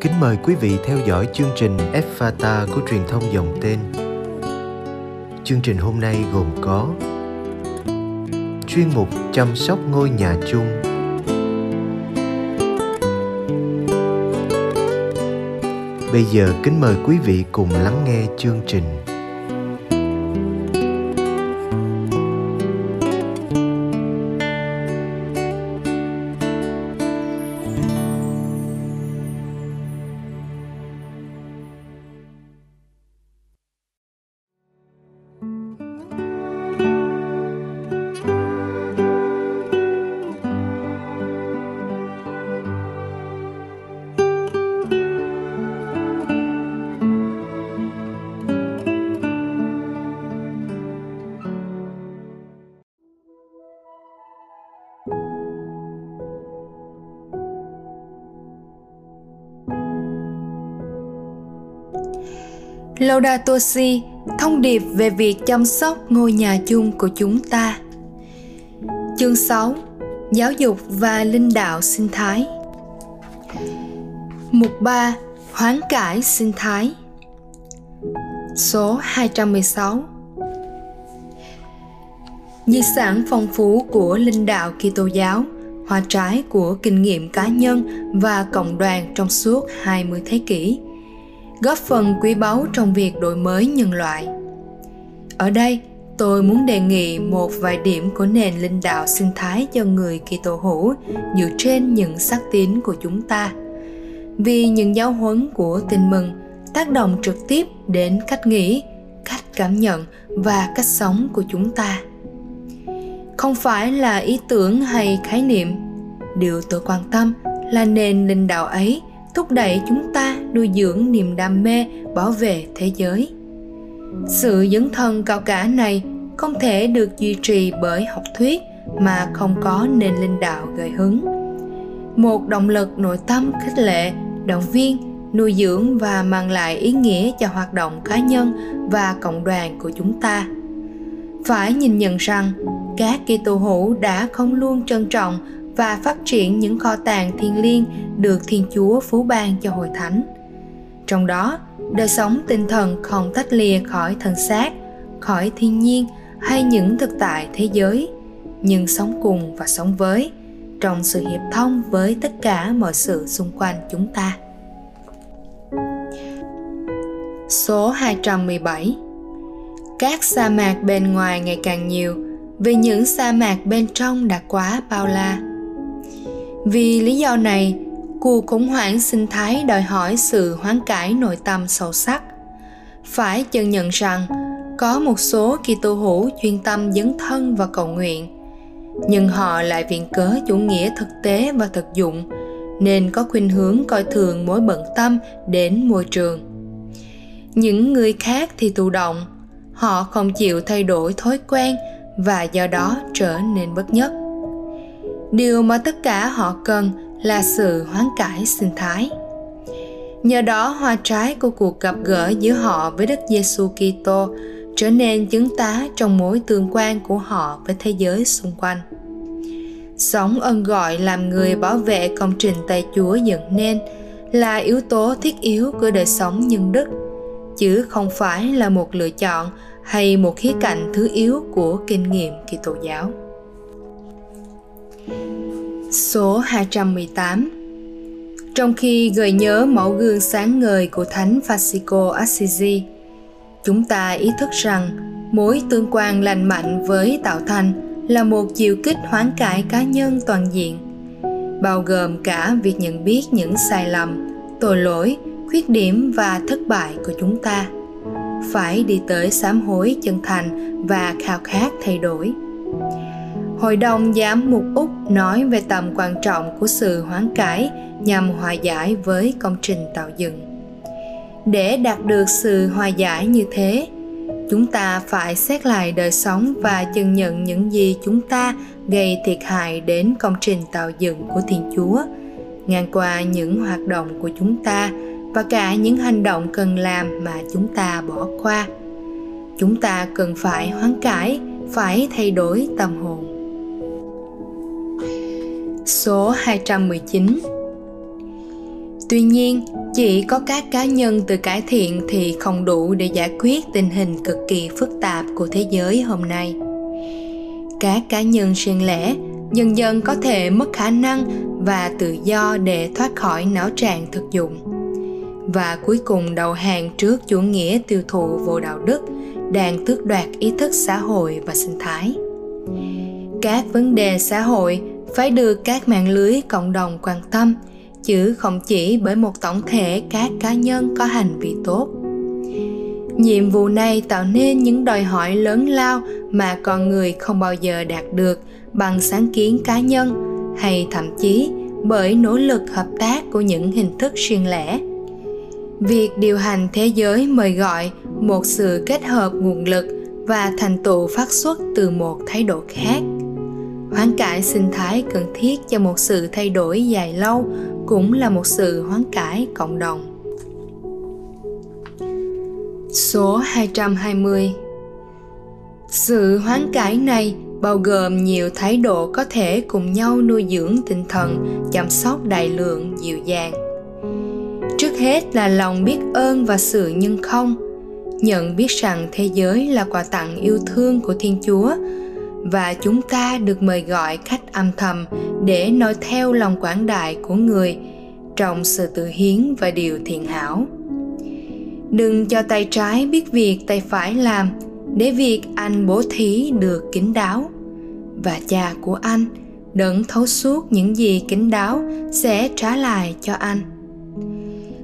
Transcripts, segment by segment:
Kính mời quý vị theo dõi chương trình Fata của truyền thông dòng tên. Chương trình hôm nay gồm có chuyên mục chăm sóc ngôi nhà chung Bây giờ kính mời quý vị cùng lắng nghe chương trình. Laudato Si, thông điệp về việc chăm sóc ngôi nhà chung của chúng ta. Chương 6. Giáo dục và linh đạo sinh thái Mục 3. Hoán cải sinh thái Số 216 Di sản phong phú của linh đạo Kitô giáo, hoa trái của kinh nghiệm cá nhân và cộng đoàn trong suốt 20 thế kỷ – góp phần quý báu trong việc đổi mới nhân loại. Ở đây, tôi muốn đề nghị một vài điểm của nền linh đạo sinh thái cho người Kitô hữu dựa trên những sắc tín của chúng ta. Vì những giáo huấn của tin mừng tác động trực tiếp đến cách nghĩ, cách cảm nhận và cách sống của chúng ta. Không phải là ý tưởng hay khái niệm, điều tôi quan tâm là nền linh đạo ấy thúc đẩy chúng ta nuôi dưỡng niềm đam mê, bảo vệ thế giới. Sự dấn thân cao cả này không thể được duy trì bởi học thuyết mà không có nền linh đạo gợi hứng. Một động lực nội tâm khích lệ, động viên, nuôi dưỡng và mang lại ý nghĩa cho hoạt động cá nhân và cộng đoàn của chúng ta. Phải nhìn nhận rằng, các Kitô hữu đã không luôn trân trọng và phát triển những kho tàng thiêng liêng được Thiên Chúa phú ban cho hội thánh. Trong đó, đời sống tinh thần không tách lìa khỏi thân xác, khỏi thiên nhiên hay những thực tại thế giới, nhưng sống cùng và sống với trong sự hiệp thông với tất cả mọi sự xung quanh chúng ta. Số 217 Các sa mạc bên ngoài ngày càng nhiều vì những sa mạc bên trong đã quá bao la vì lý do này, cuộc khủng hoảng sinh thái đòi hỏi sự hoán cải nội tâm sâu sắc. Phải chân nhận rằng có một số Kitô hữu chuyên tâm dấn thân và cầu nguyện, nhưng họ lại viện cớ chủ nghĩa thực tế và thực dụng, nên có khuynh hướng coi thường mối bận tâm đến môi trường. Những người khác thì thụ động, họ không chịu thay đổi thói quen và do đó trở nên bất nhất điều mà tất cả họ cần là sự hoán cải sinh thái. Nhờ đó, hoa trái của cuộc gặp gỡ giữa họ với Đức Giêsu Kitô trở nên chứng tá trong mối tương quan của họ với thế giới xung quanh. Sống ân gọi làm người bảo vệ công trình tay Chúa dựng nên là yếu tố thiết yếu của đời sống nhân đức, chứ không phải là một lựa chọn hay một khía cạnh thứ yếu của kinh nghiệm Kitô giáo. Số 218 Trong khi gợi nhớ mẫu gương sáng ngời của Thánh Francisco Assisi, chúng ta ý thức rằng mối tương quan lành mạnh với tạo thành là một chiều kích hoán cải cá nhân toàn diện, bao gồm cả việc nhận biết những sai lầm, tội lỗi, khuyết điểm và thất bại của chúng ta. Phải đi tới sám hối chân thành và khao khát thay đổi Hội đồng giám mục Úc nói về tầm quan trọng của sự hoán cải nhằm hòa giải với công trình tạo dựng. Để đạt được sự hòa giải như thế, chúng ta phải xét lại đời sống và chân nhận những gì chúng ta gây thiệt hại đến công trình tạo dựng của Thiên Chúa, ngang qua những hoạt động của chúng ta và cả những hành động cần làm mà chúng ta bỏ qua. Chúng ta cần phải hoán cải, phải thay đổi tâm hồn. Số 219 Tuy nhiên, chỉ có các cá nhân tự cải thiện thì không đủ để giải quyết tình hình cực kỳ phức tạp của thế giới hôm nay. Các cá nhân riêng lẻ dần dần có thể mất khả năng và tự do để thoát khỏi não trạng thực dụng. Và cuối cùng đầu hàng trước chủ nghĩa tiêu thụ vô đạo đức đang tước đoạt ý thức xã hội và sinh thái. Các vấn đề xã hội phải được các mạng lưới cộng đồng quan tâm, chứ không chỉ bởi một tổng thể các cá nhân có hành vi tốt. Nhiệm vụ này tạo nên những đòi hỏi lớn lao mà con người không bao giờ đạt được bằng sáng kiến cá nhân hay thậm chí bởi nỗ lực hợp tác của những hình thức riêng lẻ. Việc điều hành thế giới mời gọi một sự kết hợp nguồn lực và thành tựu phát xuất từ một thái độ khác hoán cải sinh thái cần thiết cho một sự thay đổi dài lâu cũng là một sự hoán cải cộng đồng. Số 220 Sự hoán cải này bao gồm nhiều thái độ có thể cùng nhau nuôi dưỡng tinh thần, chăm sóc đại lượng, dịu dàng. Trước hết là lòng biết ơn và sự nhân không, nhận biết rằng thế giới là quà tặng yêu thương của Thiên Chúa và chúng ta được mời gọi cách âm thầm để noi theo lòng quảng đại của người trong sự tự hiến và điều thiện hảo. Đừng cho tay trái biết việc tay phải làm để việc anh bố thí được kín đáo. Và cha của anh đấng thấu suốt những gì kín đáo sẽ trả lại cho anh.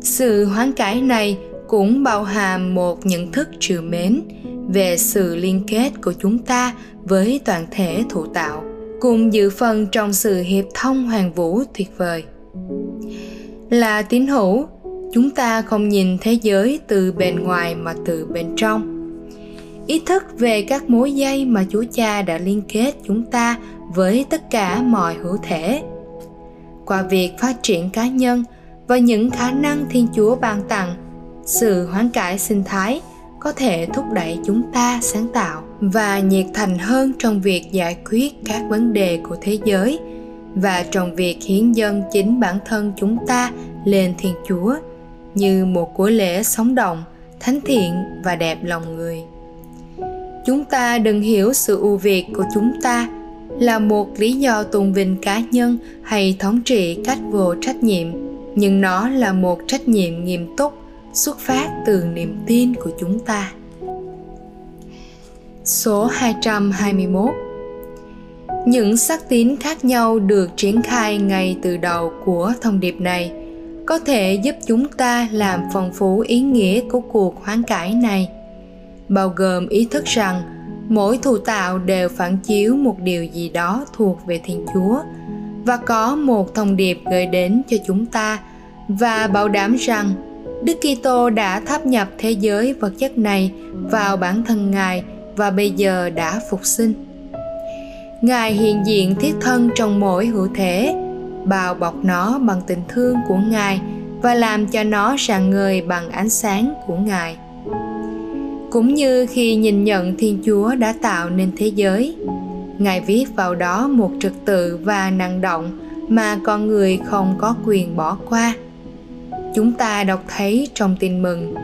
Sự hoán cải này cũng bao hàm một nhận thức trừ mến về sự liên kết của chúng ta với toàn thể thụ tạo, cùng dự phần trong sự hiệp thông hoàng vũ tuyệt vời. Là tín hữu, chúng ta không nhìn thế giới từ bên ngoài mà từ bên trong. Ý thức về các mối dây mà chúa cha đã liên kết chúng ta với tất cả mọi hữu thể. Qua việc phát triển cá nhân và những khả năng thiên chúa ban tặng, sự hoán cải sinh thái có thể thúc đẩy chúng ta sáng tạo và nhiệt thành hơn trong việc giải quyết các vấn đề của thế giới và trong việc hiến dân chính bản thân chúng ta lên thiên chúa như một của lễ sống động, thánh thiện và đẹp lòng người. Chúng ta đừng hiểu sự ưu việt của chúng ta là một lý do tôn vinh cá nhân hay thống trị cách vô trách nhiệm, nhưng nó là một trách nhiệm nghiêm túc xuất phát từ niềm tin của chúng ta. Số 221 Những sắc tín khác nhau được triển khai ngay từ đầu của thông điệp này có thể giúp chúng ta làm phong phú ý nghĩa của cuộc hoán cải này, bao gồm ý thức rằng mỗi thụ tạo đều phản chiếu một điều gì đó thuộc về thiên chúa và có một thông điệp gửi đến cho chúng ta và bảo đảm rằng Đức Kitô đã tháp nhập thế giới vật chất này vào bản thân Ngài và bây giờ đã phục sinh. Ngài hiện diện thiết thân trong mỗi hữu thể, bao bọc nó bằng tình thương của Ngài và làm cho nó rạng ngời bằng ánh sáng của Ngài. Cũng như khi nhìn nhận Thiên Chúa đã tạo nên thế giới, Ngài viết vào đó một trật tự và năng động mà con người không có quyền bỏ qua chúng ta đọc thấy trong tin mừng.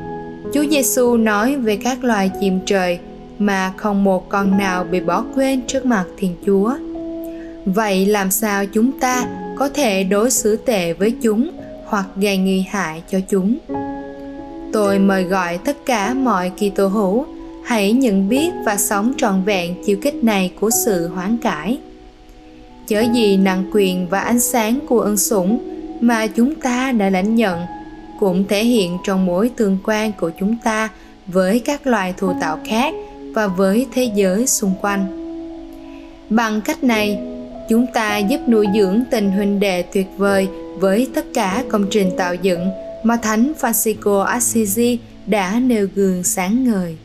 Chúa Giêsu nói về các loài chim trời mà không một con nào bị bỏ quên trước mặt Thiên Chúa. Vậy làm sao chúng ta có thể đối xử tệ với chúng hoặc gây nguy hại cho chúng? Tôi mời gọi tất cả mọi kỳ hữu, hãy nhận biết và sống trọn vẹn chiêu kích này của sự hoán cải. Chớ gì nặng quyền và ánh sáng của ân sủng mà chúng ta đã lãnh nhận cũng thể hiện trong mối tương quan của chúng ta với các loài thù tạo khác và với thế giới xung quanh. Bằng cách này, chúng ta giúp nuôi dưỡng tình huynh đệ tuyệt vời với tất cả công trình tạo dựng mà thánh Francisco Assisi đã nêu gương sáng ngời.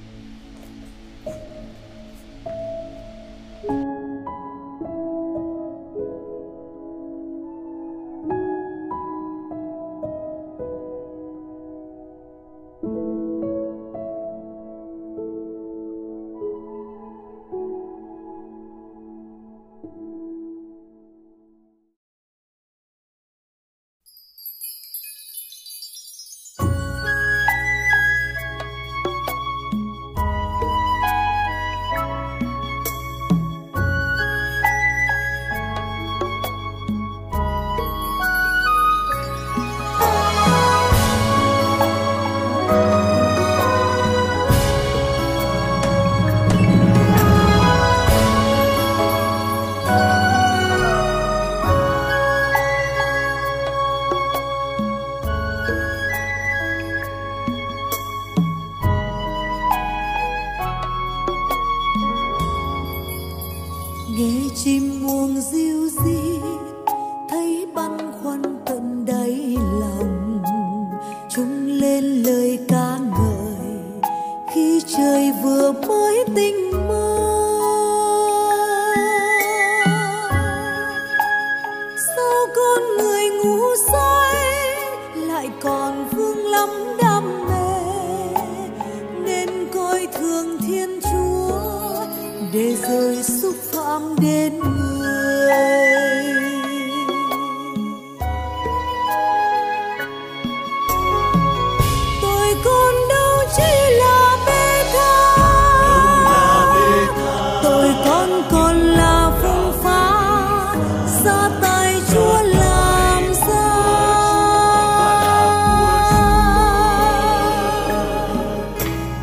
Để rồi xúc phạm đến người. Tôi còn đâu chỉ là bê tha. Tôi còn còn là phong phá. Ra tay chúa làm ra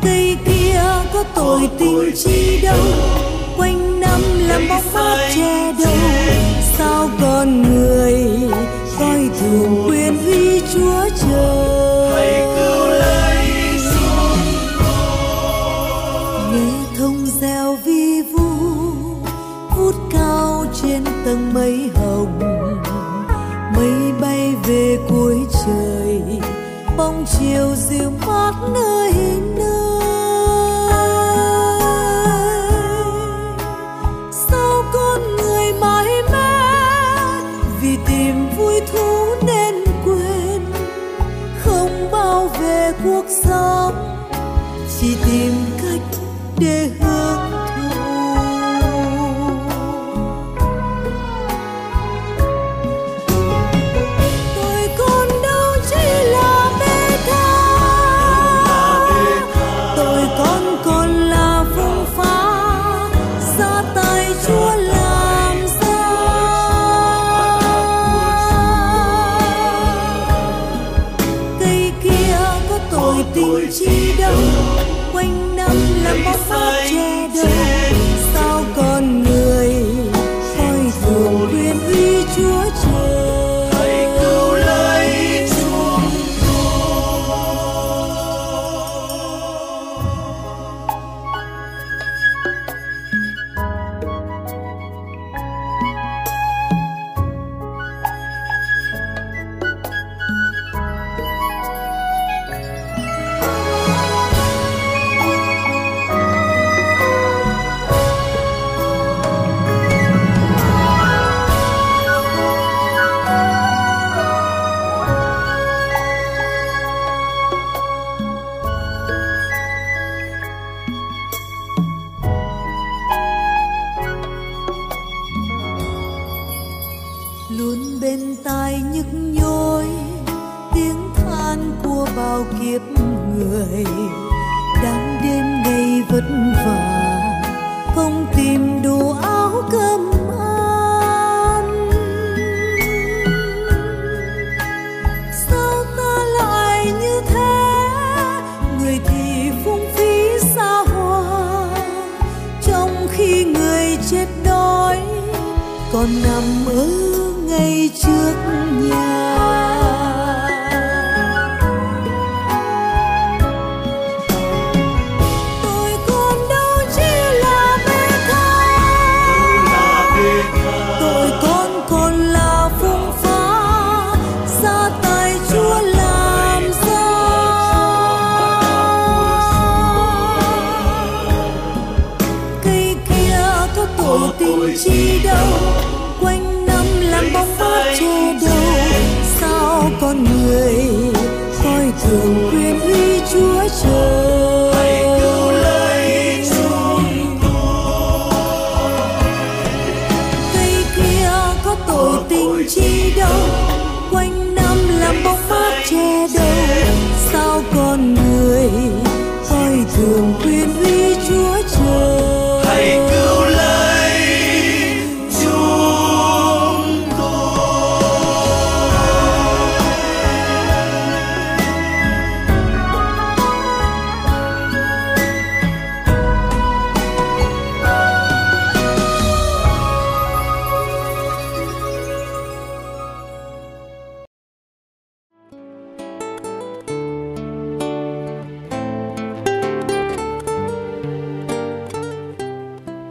cây kia có tội tình chi đâu? Làm bóng mát che đâu sao con người coi thường quyền uy chúa trời nhức nhối. Tiếng than của bao kiếp người đang đêm ngày vất vả. Không tìm đủ áo cơm ăn. Sao ta lại như thế? Người thì phung phí xa hoa. Trong khi người chết đói, còn nằm ở ngay trước nhà. Tôi còn đâu chỉ là bê tha tôi con còn là phong phá ra tay chúa làm ra. Cây kia có tội tình chi đâu thường quyền uy chúa trời.